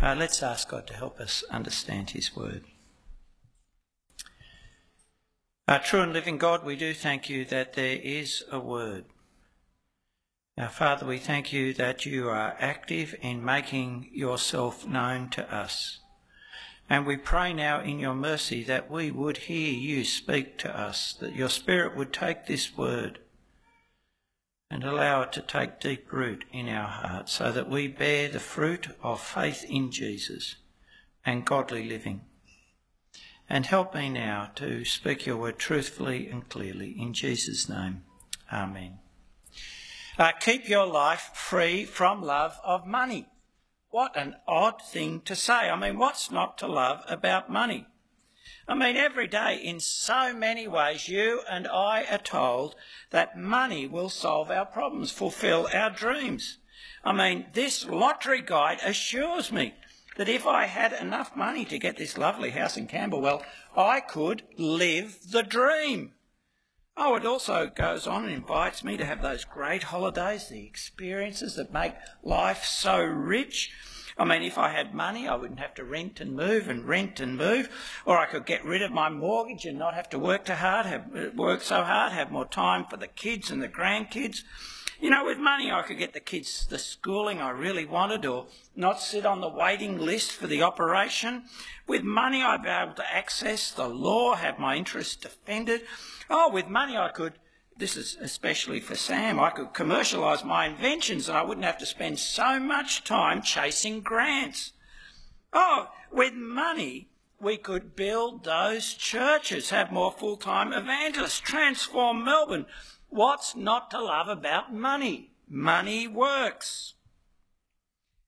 Uh, let's ask God to help us understand His word. Our true and living God, we do thank you that there is a word. Our Father, we thank you that you are active in making yourself known to us. And we pray now in your mercy that we would hear you speak to us, that your Spirit would take this word and allow it to take deep root in our hearts so that we bear the fruit of faith in Jesus and godly living. And help me now to speak your word truthfully and clearly. In Jesus' name, Amen. Uh, keep your life free from love of money. What an odd thing to say. I mean, what's not to love about money? I mean, every day, in so many ways, you and I are told that money will solve our problems, fulfill our dreams. I mean, this lottery guide assures me that if I had enough money to get this lovely house in Camberwell, I could live the dream. Oh, it also goes on and invites me to have those great holidays, the experiences that make life so rich. I mean, if I had money, I wouldn't have to rent and move and rent and move, or I could get rid of my mortgage and not have to work too hard, have, work so hard, have more time for the kids and the grandkids. You know, with money, I could get the kids the schooling I really wanted, or not sit on the waiting list for the operation. With money, I'd be able to access the law, have my interests defended. Oh, with money, I could this is especially for Sam, I could commercialise my inventions and I wouldn't have to spend so much time chasing grants. Oh, with money, we could build those churches, have more full time evangelists, transform Melbourne. What's not to love about money? Money works.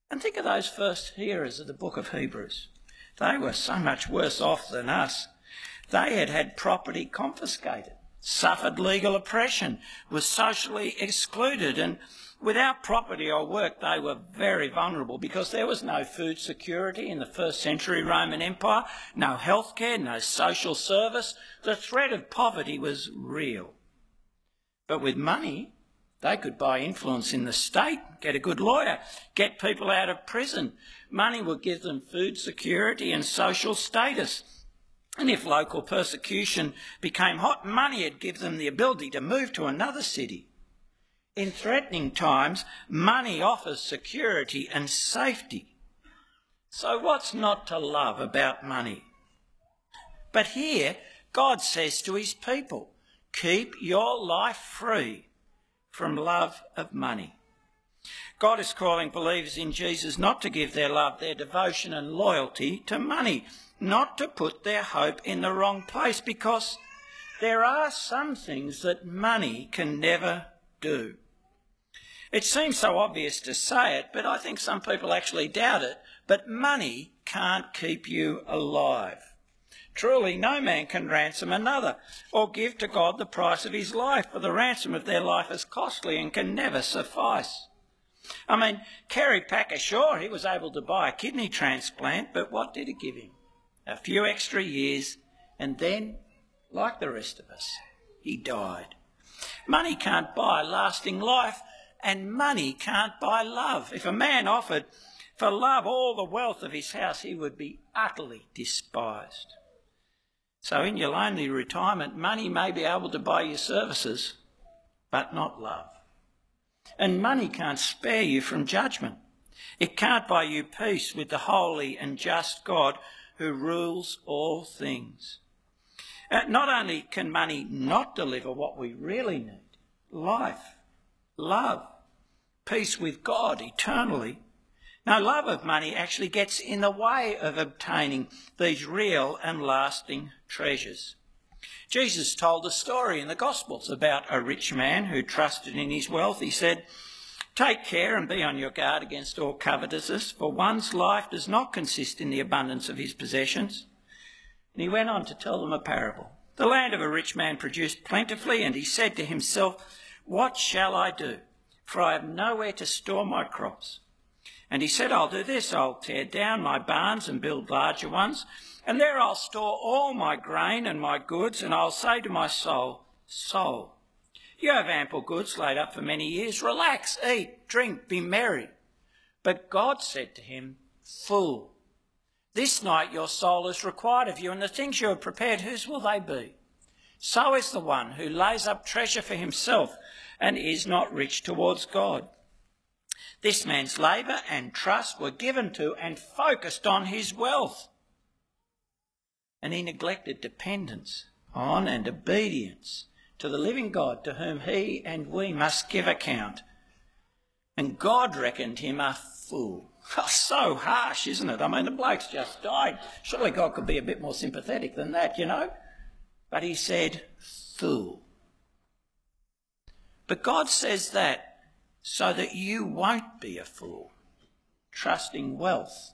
And think of those first hearers of the book of Hebrews. They were so much worse off than us. They had had property confiscated suffered legal oppression, was socially excluded, and without property or work, they were very vulnerable because there was no food security in the first century Roman Empire, no healthcare, no social service. The threat of poverty was real. But with money, they could buy influence in the state, get a good lawyer, get people out of prison. Money would give them food security and social status. And if local persecution became hot, money would give them the ability to move to another city. In threatening times, money offers security and safety. So, what's not to love about money? But here, God says to his people, keep your life free from love of money. God is calling believers in Jesus not to give their love, their devotion, and loyalty to money, not to put their hope in the wrong place because there are some things that money can never do. It seems so obvious to say it, but I think some people actually doubt it. But money can't keep you alive. Truly, no man can ransom another or give to God the price of his life, for the ransom of their life is costly and can never suffice. I mean, Kerry Packer, sure, he was able to buy a kidney transplant, but what did it give him? A few extra years, and then, like the rest of us, he died. Money can't buy lasting life, and money can't buy love. If a man offered for love all the wealth of his house, he would be utterly despised. So, in your lonely retirement, money may be able to buy your services, but not love. And money can't spare you from judgment. It can't buy you peace with the holy and just God who rules all things. Uh, not only can money not deliver what we really need life, love, peace with God eternally. No, love of money actually gets in the way of obtaining these real and lasting treasures. Jesus told a story in the Gospels about a rich man who trusted in his wealth. He said, Take care and be on your guard against all covetousness, for one's life does not consist in the abundance of his possessions. And he went on to tell them a parable. The land of a rich man produced plentifully, and he said to himself, What shall I do? For I have nowhere to store my crops. And he said, I'll do this I'll tear down my barns and build larger ones, and there I'll store all my grain and my goods, and I'll say to my soul, Soul, you have ample goods laid up for many years. Relax, eat, drink, be merry. But God said to him, Fool. This night your soul is required of you, and the things you have prepared, whose will they be? So is the one who lays up treasure for himself and is not rich towards God. This man's labour and trust were given to and focused on his wealth. And he neglected dependence on and obedience to the living God to whom he and we must give account. And God reckoned him a fool. Oh, so harsh, isn't it? I mean, the bloke's just died. Surely God could be a bit more sympathetic than that, you know? But he said, fool. But God says that so that you won't be a fool, trusting wealth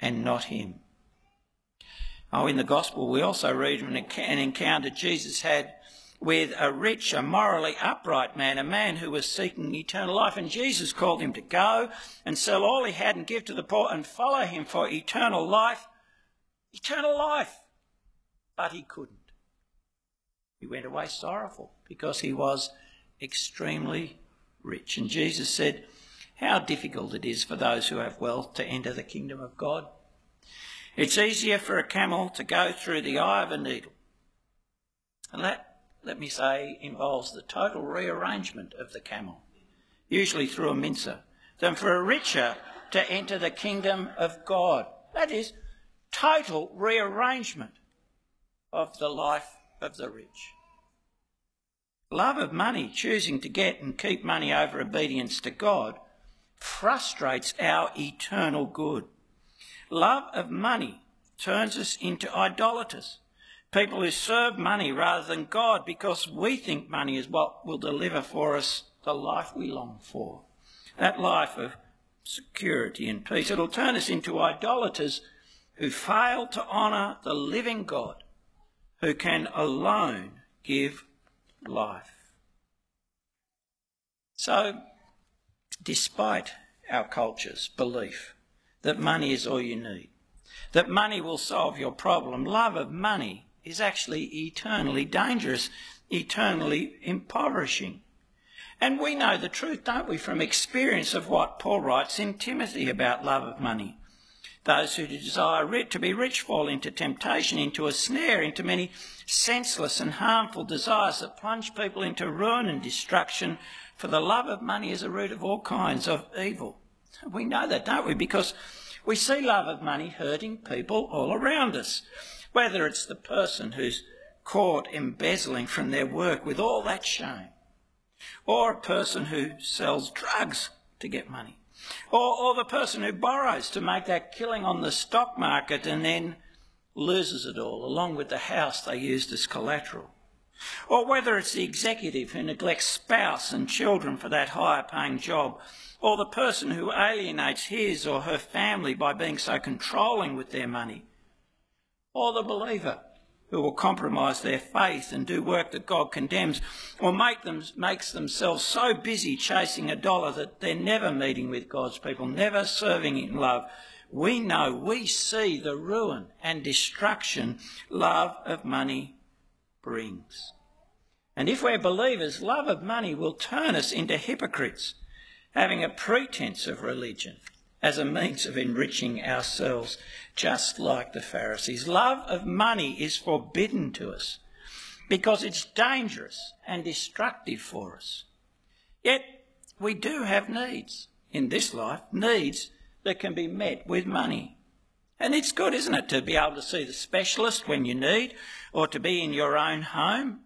and not Him. Oh, in the Gospel, we also read an encounter Jesus had with a rich, a morally upright man, a man who was seeking eternal life. And Jesus called him to go and sell all he had and give to the poor and follow him for eternal life. Eternal life. But he couldn't. He went away sorrowful because he was extremely rich. And Jesus said, How difficult it is for those who have wealth to enter the kingdom of God. It's easier for a camel to go through the eye of a needle. And that, let me say, involves the total rearrangement of the camel, usually through a mincer, than for a richer to enter the kingdom of God. That is, total rearrangement of the life of the rich. Love of money, choosing to get and keep money over obedience to God, frustrates our eternal good. Love of money turns us into idolaters, people who serve money rather than God because we think money is what will deliver for us the life we long for. That life of security and peace. It'll turn us into idolaters who fail to honour the living God who can alone give life. So, despite our culture's belief that money is all you need, that money will solve your problem, love of money is actually eternally dangerous, eternally impoverishing. And we know the truth, don't we, from experience of what Paul writes in Timothy about love of money. Those who desire to be rich fall into temptation, into a snare, into many senseless and harmful desires that plunge people into ruin and destruction, for the love of money is a root of all kinds of evil. We know that, don't we? Because we see love of money hurting people all around us. Whether it's the person who's caught embezzling from their work with all that shame, or a person who sells drugs to get money, or, or the person who borrows to make that killing on the stock market and then loses it all, along with the house they used as collateral. Or whether it's the executive who neglects spouse and children for that higher paying job, or the person who alienates his or her family by being so controlling with their money, or the believer who will compromise their faith and do work that God condemns, or make them, makes themselves so busy chasing a dollar that they're never meeting with God's people, never serving in love. We know, we see the ruin and destruction love of money brings. And if we're believers, love of money will turn us into hypocrites, having a pretense of religion as a means of enriching ourselves, just like the Pharisees. Love of money is forbidden to us because it's dangerous and destructive for us. Yet we do have needs in this life, needs that can be met with money. And it's good, isn't it, to be able to see the specialist when you need, or to be in your own home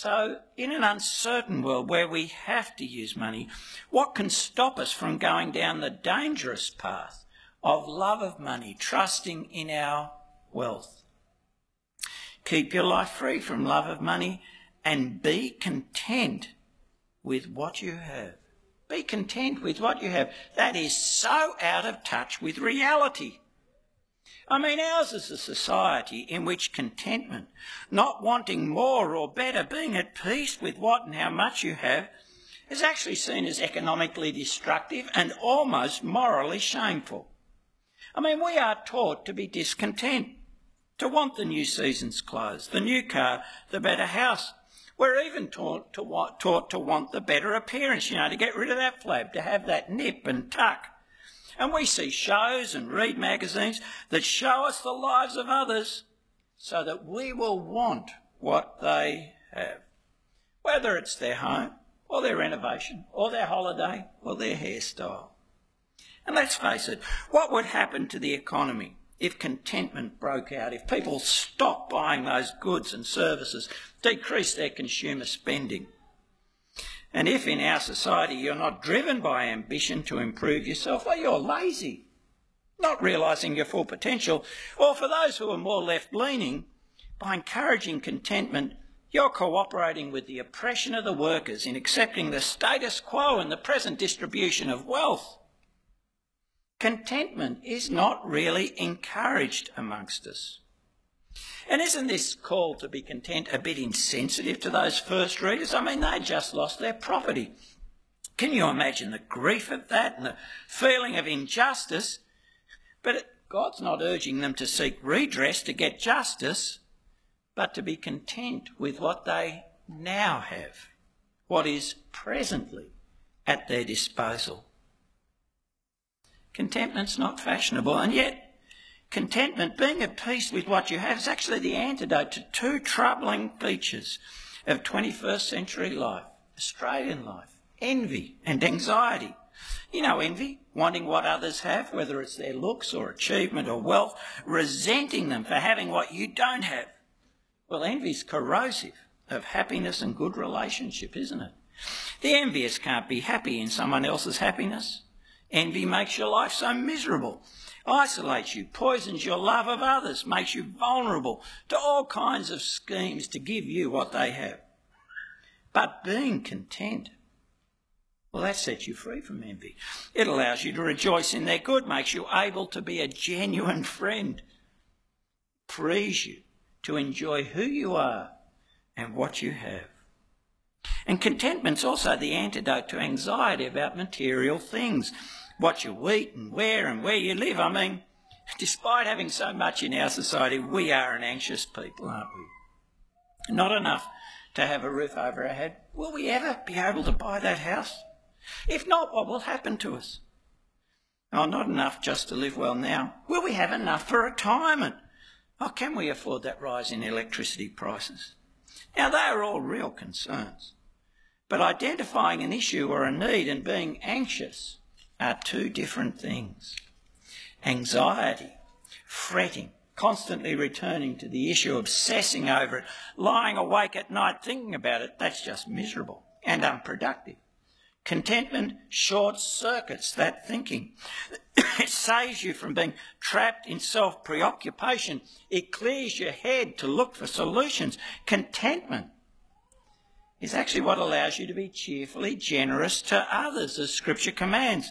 so, in an uncertain world where we have to use money, what can stop us from going down the dangerous path of love of money, trusting in our wealth? Keep your life free from love of money and be content with what you have. Be content with what you have. That is so out of touch with reality. I mean, ours is a society in which contentment, not wanting more or better, being at peace with what and how much you have, is actually seen as economically destructive and almost morally shameful. I mean, we are taught to be discontent, to want the new season's clothes, the new car, the better house. We're even taught to, want, taught to want the better appearance, you know, to get rid of that flab, to have that nip and tuck. And we see shows and read magazines that show us the lives of others so that we will want what they have. Whether it's their home, or their renovation, or their holiday, or their hairstyle. And let's face it, what would happen to the economy if contentment broke out, if people stopped buying those goods and services, decreased their consumer spending? And if in our society you're not driven by ambition to improve yourself, well, you're lazy, not realising your full potential. Or for those who are more left leaning, by encouraging contentment, you're cooperating with the oppression of the workers in accepting the status quo and the present distribution of wealth. Contentment is not really encouraged amongst us. And isn't this call to be content a bit insensitive to those first readers? I mean, they just lost their property. Can you imagine the grief of that and the feeling of injustice? But God's not urging them to seek redress to get justice, but to be content with what they now have, what is presently at their disposal. Contentment's not fashionable, and yet Contentment, being at peace with what you have, is actually the antidote to two troubling features of 21st century life, Australian life envy and anxiety. You know, envy, wanting what others have, whether it's their looks or achievement or wealth, resenting them for having what you don't have. Well, envy's corrosive of happiness and good relationship, isn't it? The envious can't be happy in someone else's happiness. Envy makes your life so miserable isolates you, poisons your love of others, makes you vulnerable to all kinds of schemes to give you what they have. But being content, well, that sets you free from envy. It allows you to rejoice in their good, makes you able to be a genuine friend, frees you to enjoy who you are and what you have. And contentment's also the antidote to anxiety about material things what you eat and where and where you live. I mean, despite having so much in our society, we are an anxious people, aren't we? Not enough to have a roof over our head. Will we ever be able to buy that house? If not, what will happen to us? Oh, not enough just to live well now. Will we have enough for retirement? Oh, can we afford that rise in electricity prices? Now, they are all real concerns. But identifying an issue or a need and being anxious are two different things. Anxiety, fretting, constantly returning to the issue, obsessing over it, lying awake at night thinking about it, that's just miserable and unproductive. Contentment short circuits that thinking. it saves you from being trapped in self preoccupation. It clears your head to look for solutions. Contentment is actually what allows you to be cheerfully generous to others, as Scripture commands.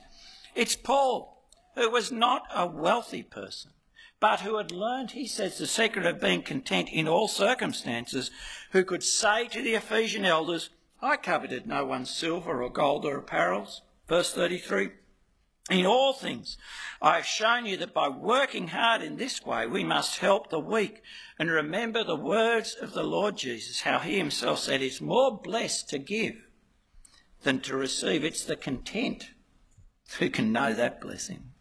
It's Paul, who was not a wealthy person, but who had learned, he says, the secret of being content in all circumstances, who could say to the Ephesian elders, I coveted no one's silver or gold or apparels. Verse 33. In all things, I have shown you that by working hard in this way, we must help the weak and remember the words of the Lord Jesus, how he himself said, It's more blessed to give than to receive. It's the content who can know that blessing?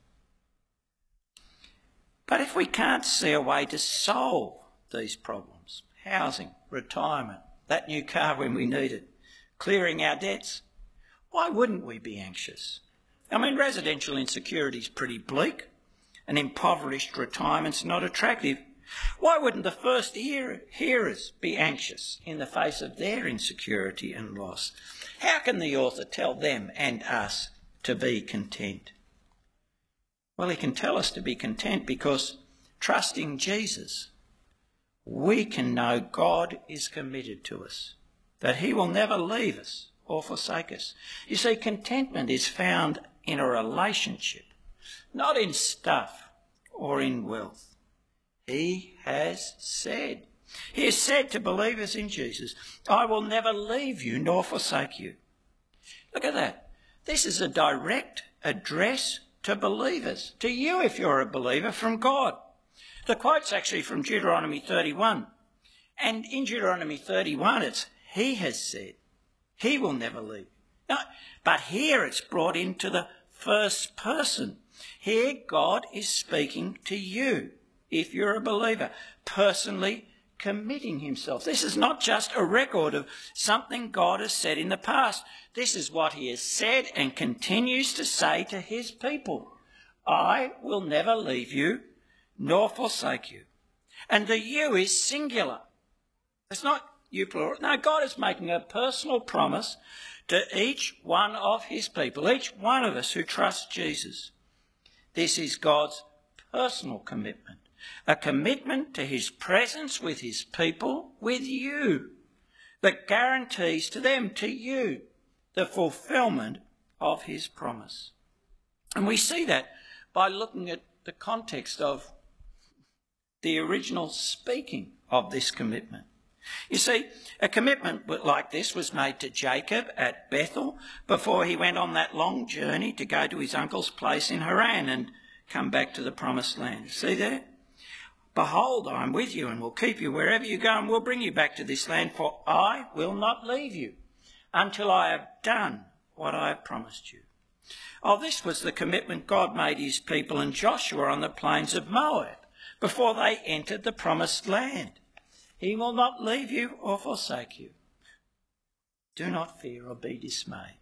But if we can't see a way to solve these problems, housing, retirement, that new car when we need it, clearing our debts, why wouldn't we be anxious? I mean, residential insecurity is pretty bleak. and impoverished retirement's not attractive. Why wouldn't the first hearers be anxious in the face of their insecurity and loss? How can the author tell them and us to be content? Well, he can tell us to be content because trusting Jesus, we can know God is committed to us, that he will never leave us or forsake us. You see, contentment is found in a relationship, not in stuff or in wealth. He has said, He has said to believers in Jesus, I will never leave you nor forsake you. Look at that. This is a direct address to believers, to you if you're a believer from God. The quote's actually from Deuteronomy 31. And in Deuteronomy 31, it's He has said, He will never leave. But here it's brought into the first person. Here, God is speaking to you, if you're a believer, personally committing himself. This is not just a record of something God has said in the past. This is what he has said and continues to say to his people. I will never leave you nor forsake you. And the you is singular. It's not you plural. No, God is making a personal promise to each one of his people, each one of us who trust Jesus. This is God's personal commitment, a commitment to his presence with his people, with you, that guarantees to them, to you, the fulfillment of his promise. And we see that by looking at the context of the original speaking of this commitment. You see, a commitment like this was made to Jacob at Bethel before he went on that long journey to go to his uncle's place in Haran and come back to the promised land. See there? Behold, I am with you and will keep you wherever you go and will bring you back to this land, for I will not leave you until I have done what I have promised you. Oh, this was the commitment God made his people and Joshua on the plains of Moab before they entered the promised land. He will not leave you or forsake you. Do not fear or be dismayed.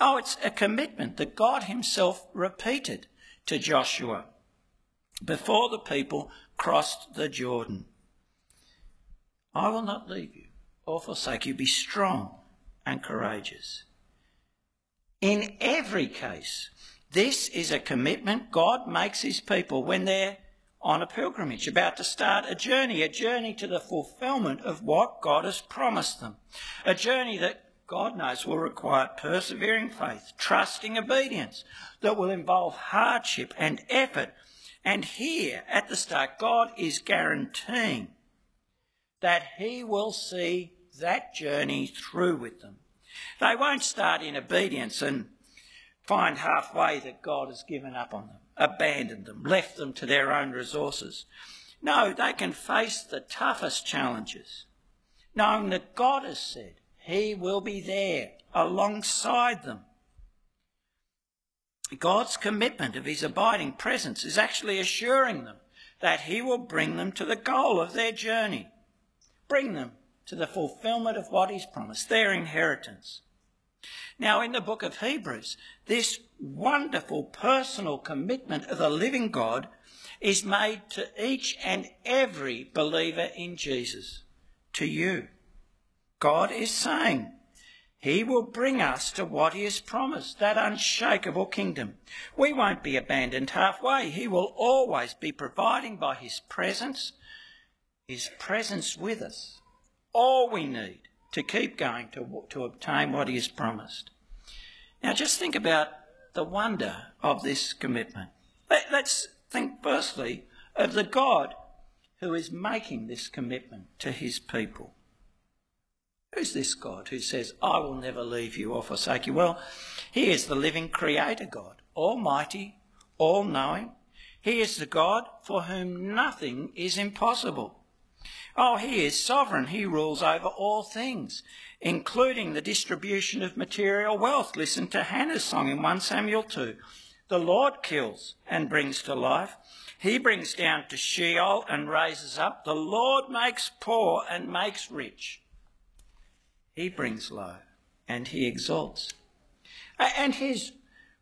Oh, it's a commitment that God Himself repeated to Joshua before the people crossed the Jordan. I will not leave you or forsake you. Be strong and courageous. In every case, this is a commitment God makes His people when they're on a pilgrimage, about to start a journey, a journey to the fulfillment of what God has promised them. A journey that God knows will require persevering faith, trusting obedience, that will involve hardship and effort. And here at the start, God is guaranteeing that He will see that journey through with them. They won't start in obedience and find halfway that God has given up on them abandoned them, left them to their own resources. No, they can face the toughest challenges, knowing that God has said He will be there alongside them. God's commitment of His abiding presence is actually assuring them that He will bring them to the goal of their journey, bring them to the fulfillment of what He's promised, their inheritance. Now, in the book of Hebrews, this wonderful personal commitment of the living God is made to each and every believer in Jesus, to you. God is saying, He will bring us to what He has promised, that unshakable kingdom. We won't be abandoned halfway. He will always be providing by His presence, His presence with us, all we need to keep going to, to obtain what he has promised. Now, just think about the wonder of this commitment. Let, let's think firstly of the God who is making this commitment to his people. Who's this God who says, I will never leave you or forsake you? Well, he is the living creator God, almighty, all knowing. He is the God for whom nothing is impossible. Oh, he is sovereign. He rules over all things, including the distribution of material wealth. Listen to Hannah's song in 1 Samuel 2. The Lord kills and brings to life. He brings down to Sheol and raises up. The Lord makes poor and makes rich. He brings low and he exalts. And his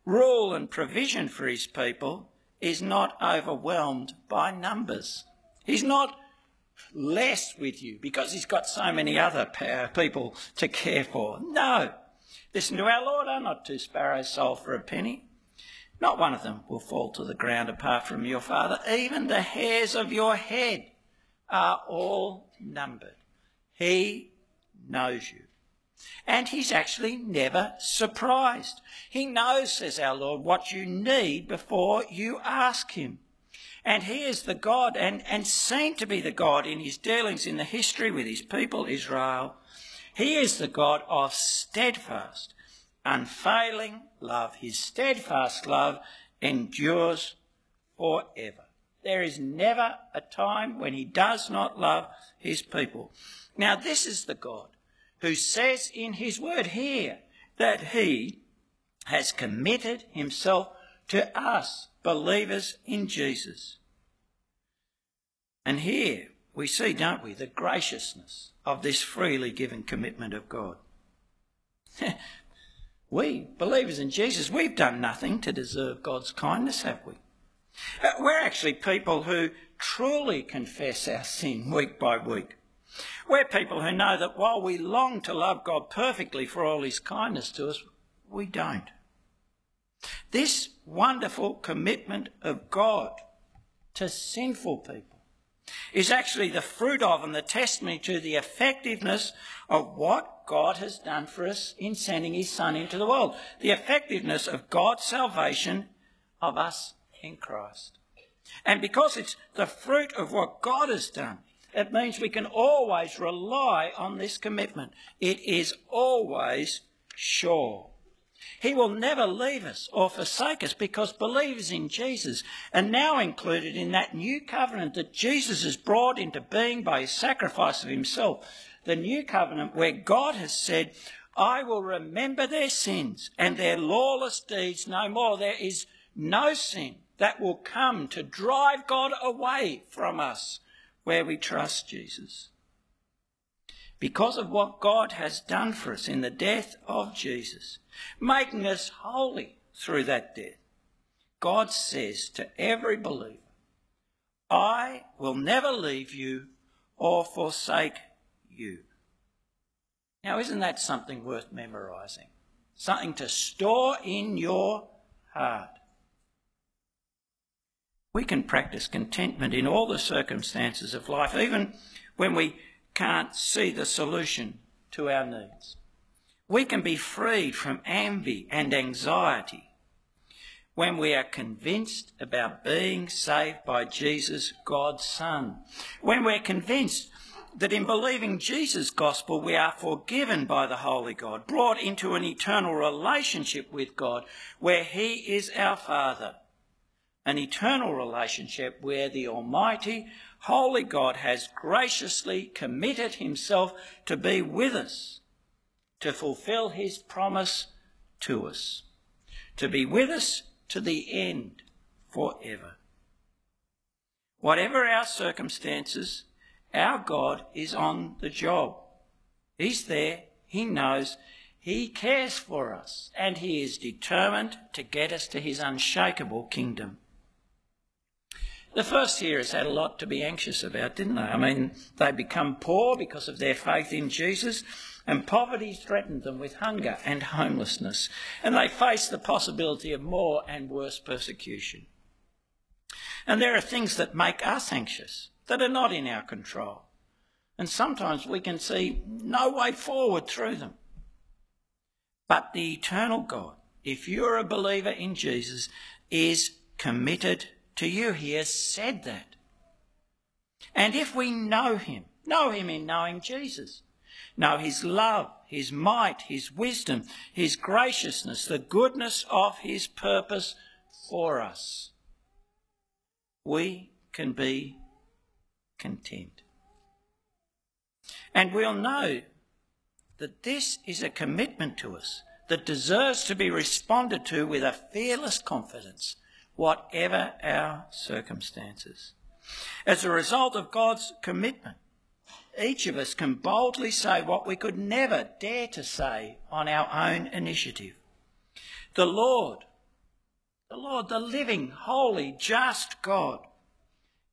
rule and provision for his people is not overwhelmed by numbers. He's not less with you because he's got so many other people to care for. No. Listen to our Lord, are not two sparrows sold for a penny? Not one of them will fall to the ground apart from your Father. Even the hairs of your head are all numbered. He knows you. And he's actually never surprised. He knows, says our Lord, what you need before you ask him. And he is the God, and, and seen to be the God in his dealings in the history with his people Israel. He is the God of steadfast, unfailing love. His steadfast love endures forever. There is never a time when he does not love his people. Now, this is the God who says in his word here that he has committed himself to us, believers in Jesus. And here we see, don't we, the graciousness of this freely given commitment of God. we, believers in Jesus, we've done nothing to deserve God's kindness, have we? Uh, we're actually people who truly confess our sin week by week. We're people who know that while we long to love God perfectly for all his kindness to us, we don't. This wonderful commitment of God to sinful people is actually the fruit of and the testimony to the effectiveness of what God has done for us in sending his Son into the world. The effectiveness of God's salvation of us in Christ. And because it's the fruit of what God has done, it means we can always rely on this commitment. It is always sure. He will never leave us or forsake us because believers in Jesus are now included in that new covenant that Jesus has brought into being by his sacrifice of himself. The new covenant where God has said, I will remember their sins and their lawless deeds no more. There is no sin that will come to drive God away from us where we trust Jesus. Because of what God has done for us in the death of Jesus, making us holy through that death, God says to every believer, I will never leave you or forsake you. Now, isn't that something worth memorising? Something to store in your heart we can practice contentment in all the circumstances of life, even when we can't see the solution to our needs. We can be freed from envy and anxiety when we are convinced about being saved by Jesus, God's Son. When we're convinced that in believing Jesus' gospel we are forgiven by the Holy God, brought into an eternal relationship with God where He is our Father an eternal relationship where the Almighty, Holy God has graciously committed himself to be with us, to fulfill his promise to us, to be with us to the end forever. Whatever our circumstances, our God is on the job. He's there, He knows, He cares for us, and He is determined to get us to His unshakable kingdom. The first hearers had a lot to be anxious about, didn't they? I mean, they become poor because of their faith in Jesus, and poverty threatened them with hunger and homelessness, and they faced the possibility of more and worse persecution. And there are things that make us anxious that are not in our control, and sometimes we can see no way forward through them. But the eternal God, if you're a believer in Jesus, is committed to you. He has said that. And if we know him, know him in knowing Jesus, know his love, his might, his wisdom, his graciousness, the goodness of his purpose for us, we can be content. And we'll know that this is a commitment to us that deserves to be responded to with a fearless confidence whatever our circumstances. As a result of God's commitment, each of us can boldly say what we could never dare to say on our own initiative. The Lord, the Lord, the living, holy, just God,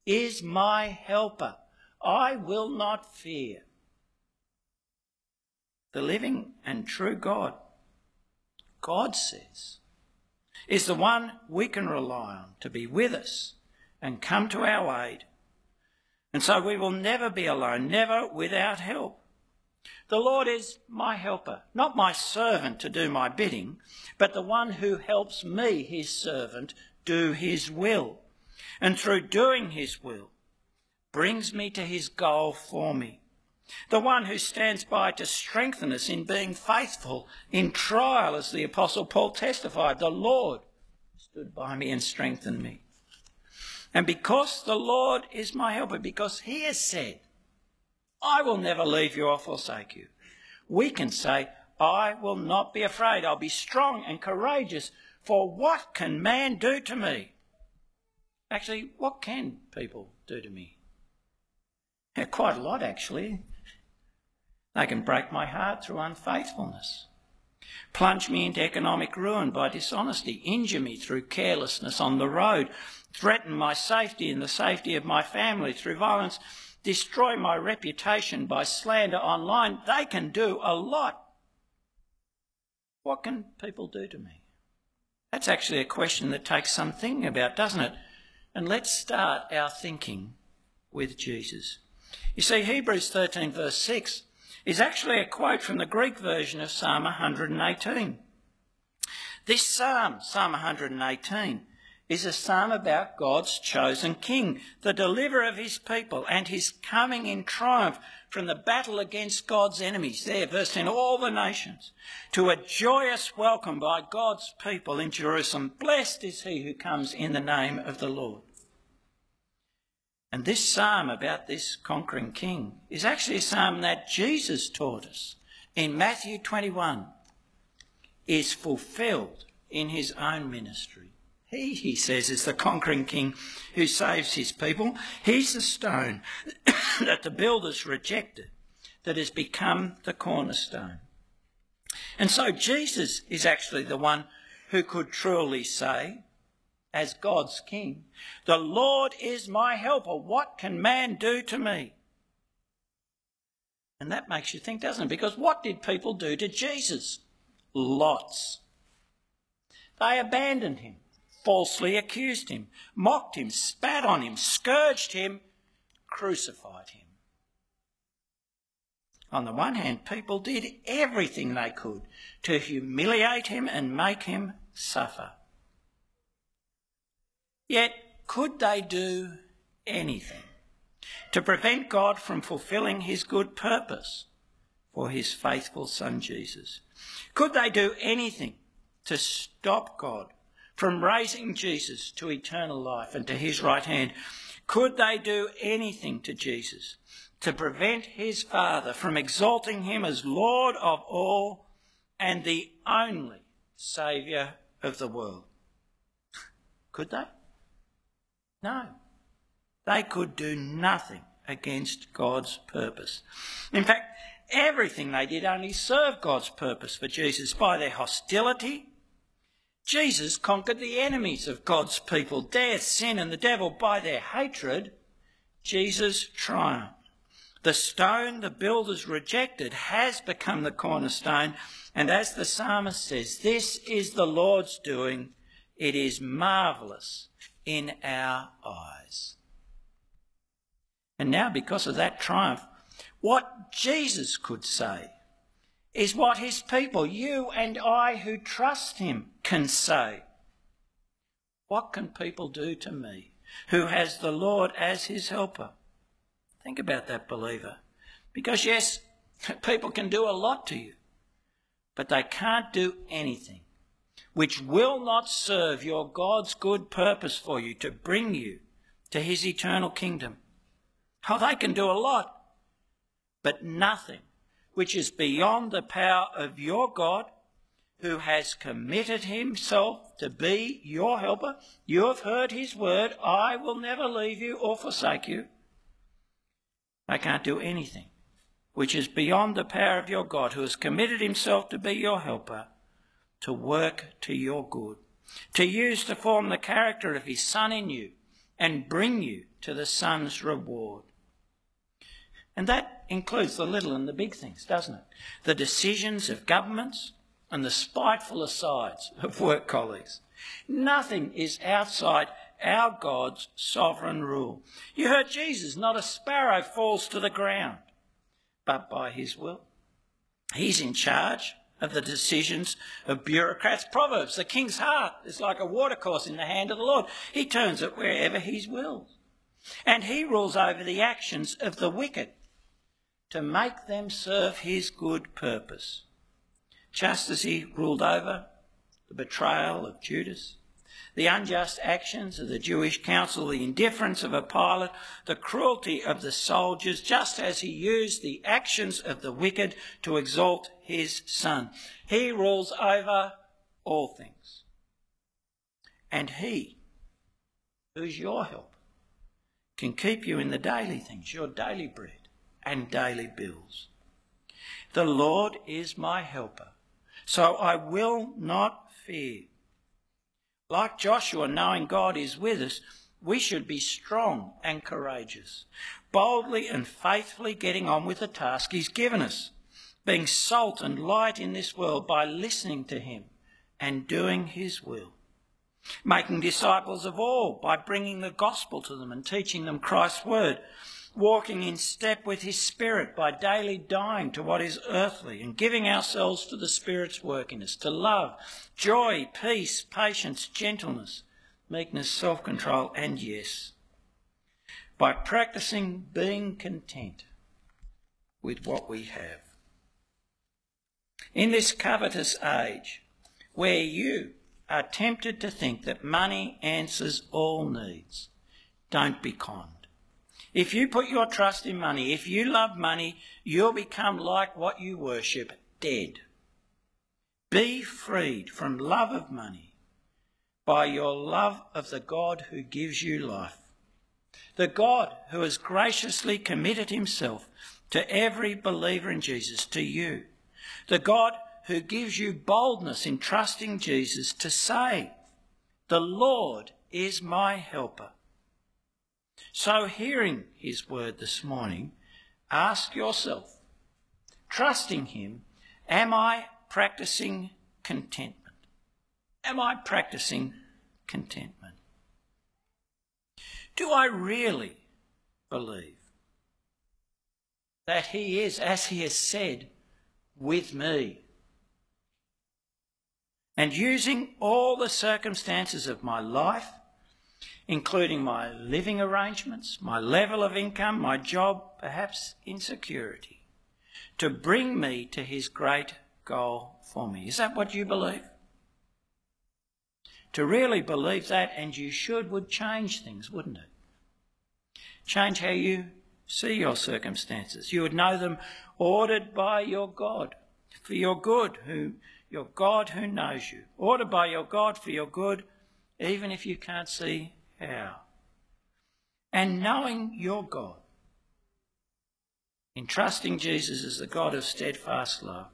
is my helper. I will not fear. The living and true God, God says, is the one we can rely on to be with us and come to our aid. And so we will never be alone, never without help. The Lord is my helper, not my servant to do my bidding, but the one who helps me, his servant, do his will. And through doing his will, brings me to his goal for me the one who stands by to strengthen us in being faithful in trial, as the Apostle Paul testified. The Lord stood by me and strengthened me. And because the Lord is my helper, because he has said, I will never leave you or forsake you, we can say, I will not be afraid. I'll be strong and courageous, For what can man do to me? Actually, what can people do to me? Quite a lot, actually. They can break my heart through unfaithfulness, plunge me into economic ruin by dishonesty, injure me through carelessness on the road, threaten my safety and the safety of my family through violence, destroy my reputation by slander online. They can do a lot. What can people do to me? That's actually a question that takes some thinking about, doesn't it? And let's start our thinking with Jesus. You see, Hebrews 13, verse 6 is actually a quote from the Greek version of Psalm 118. This psalm, Psalm 118, is a psalm about God's chosen king, the deliverer of his people, and his coming in triumph from the battle against God's enemies. There, verse 10, all the nations, to a joyous welcome by God's people in Jerusalem. Blessed is he who comes in the name of the Lord. And this psalm about this conquering king is actually a psalm that Jesus taught us in Matthew 21, is fulfilled in his own ministry. He, he says, is the conquering king who saves his people. He's the stone that the builders rejected that has become the cornerstone. And so Jesus is actually the one who could truly say, as God's king, The Lord is my helper. What can man do to me? And that makes you think, doesn't it? Because what did people do to Jesus? Lots. They abandoned him falsely accused him, mocked him, spat on him, scourged him, crucified him. On the one hand, people did everything they could to humiliate him and make him suffer. Yet, could they do anything to prevent God from fulfilling his good purpose for his faithful son Jesus? Could they do anything to stop God from raising Jesus to eternal life and to his right hand, could they do anything to Jesus to prevent his Father from exalting him as Lord of all and the only Saviour of the world? Could they? No. They could do nothing against God's purpose. In fact, everything they did only served God's purpose for Jesus by their hostility Jesus conquered the enemies of God's people, death, sin, and the devil by their hatred. Jesus triumphed. The stone the builders rejected has become the cornerstone, and as the psalmist says, this is the Lord's doing. It is marvellous in our eyes. And now, because of that triumph, what Jesus could say is what his people, you and I who trust him, can say. What can people do to me who has the Lord as his helper? Think about that, believer. Because, yes, people can do a lot to you, but they can't do anything which will not serve your God's good purpose for you to bring you to his eternal kingdom. Oh, they can do a lot, but nothing which is beyond the power of your God, who has committed himself to be your helper. You have heard his word, I will never leave you or forsake you. I can't do anything which is beyond the power of your God, who has committed himself to be your helper, to work to your good, to use to form the character of his Son in you and bring you to the Son's reward. And that includes the little and the big things, doesn't it? The decisions of governments and the spiteful asides of work colleagues. Nothing is outside our God's sovereign rule. You heard Jesus, not a sparrow falls to the ground, but by his will. He's in charge of the decisions of bureaucrats. Proverbs, the king's heart is like a watercourse in the hand of the Lord. He turns it wherever he wills. And he rules over the actions of the wicked to make them serve his good purpose, just as he ruled over the betrayal of Judas, the unjust actions of the Jewish council, the indifference of a Pilate, the cruelty of the soldiers, just as he used the actions of the wicked to exalt his son. He rules over all things. And He, who's your help, can keep you in the daily things, your daily bread and daily bills. The Lord is my helper, so I will not fear. Like Joshua, knowing God is with us, we should be strong and courageous, boldly and faithfully getting on with the task He's given us, being salt and light in this world by listening to Him and doing His will, making disciples of all by bringing the gospel to them and teaching them Christ's word, walking in step with His Spirit by daily dying to what is earthly and giving ourselves to the Spirit's work in us, to love, joy, peace, patience, gentleness meekness, self control, and yes, by practicing being content with what we have. In this covetous age, where you are tempted to think that money answers all needs, don't be conned. If you put your trust in money, if you love money, you'll become like what you worship, dead. Be freed from love of money by your love of the God who gives you life. The God who has graciously committed himself to every believer in Jesus, to you. The God who gives you boldness in trusting Jesus to say, The Lord is my helper. So, hearing his word this morning, ask yourself, trusting him, am I practicing contentment? Am I practicing contentment? Do I really believe that He is, as He has said, with me? And using all the circumstances of my life, including my living arrangements, my level of income, my job, perhaps insecurity, to bring me to His great goal for me. Is that what you believe? To really believe that, and you should, would change things, wouldn't it? Change how you see your circumstances. You would know them ordered by your God for your good, who your God who knows you. Ordered by your God for your good, even if you can't see And knowing your God, in trusting Jesus as the God of steadfast love,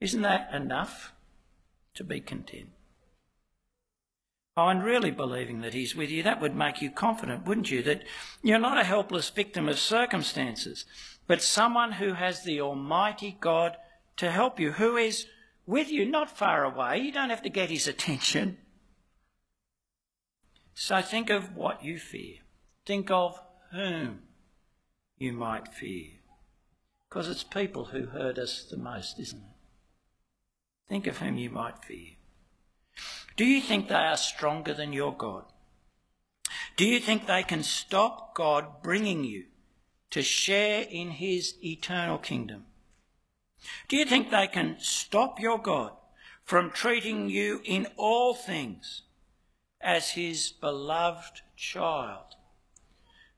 isn't that enough to be content? Oh, and really believing that He's with you, that would make you confident, wouldn't you? That you're not a helpless victim of circumstances, but someone who has the Almighty God to help you, who is with you, not far away. You don't have to get His attention. So think of what you fear. Think of whom you might fear. Because it's people who hurt us the most, isn't it? Think of whom you might fear. Do you think they are stronger than your God? Do you think they can stop God bringing you to share in his eternal kingdom? Do you think they can stop your God from treating you in all things as his beloved child,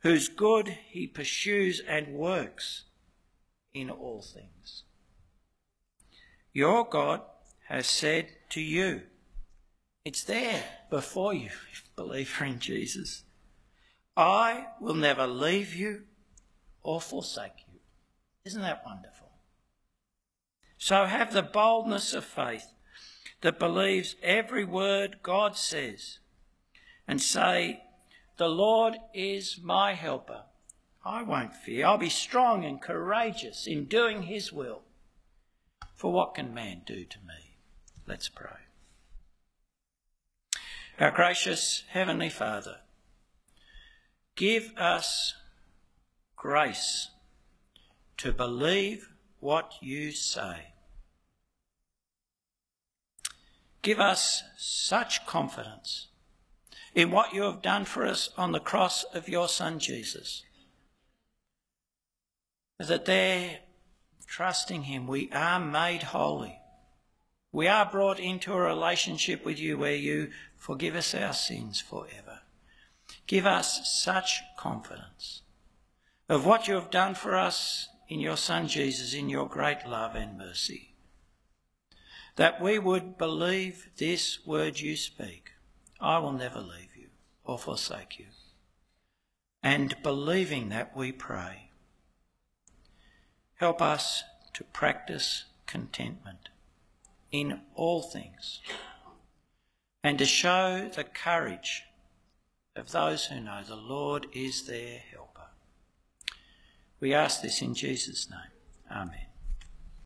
whose good he pursues and works in all things? Your God has said to you, it's there before you, believer in Jesus. I will never leave you or forsake you. Isn't that wonderful? So have the boldness of faith that believes every word God says and say, The Lord is my helper. I won't fear. I'll be strong and courageous in doing his will. For what can man do to me? Let's pray. Our gracious Heavenly Father, give us grace to believe what you say. Give us such confidence in what you have done for us on the cross of your Son Jesus, that there, trusting Him, we are made holy. We are brought into a relationship with you where you Forgive us our sins forever. Give us such confidence of what you have done for us in your Son Jesus, in your great love and mercy, that we would believe this word you speak I will never leave you or forsake you. And believing that, we pray. Help us to practice contentment in all things and to show the courage of those who know the Lord is their helper. We ask this in Jesus' name. Amen.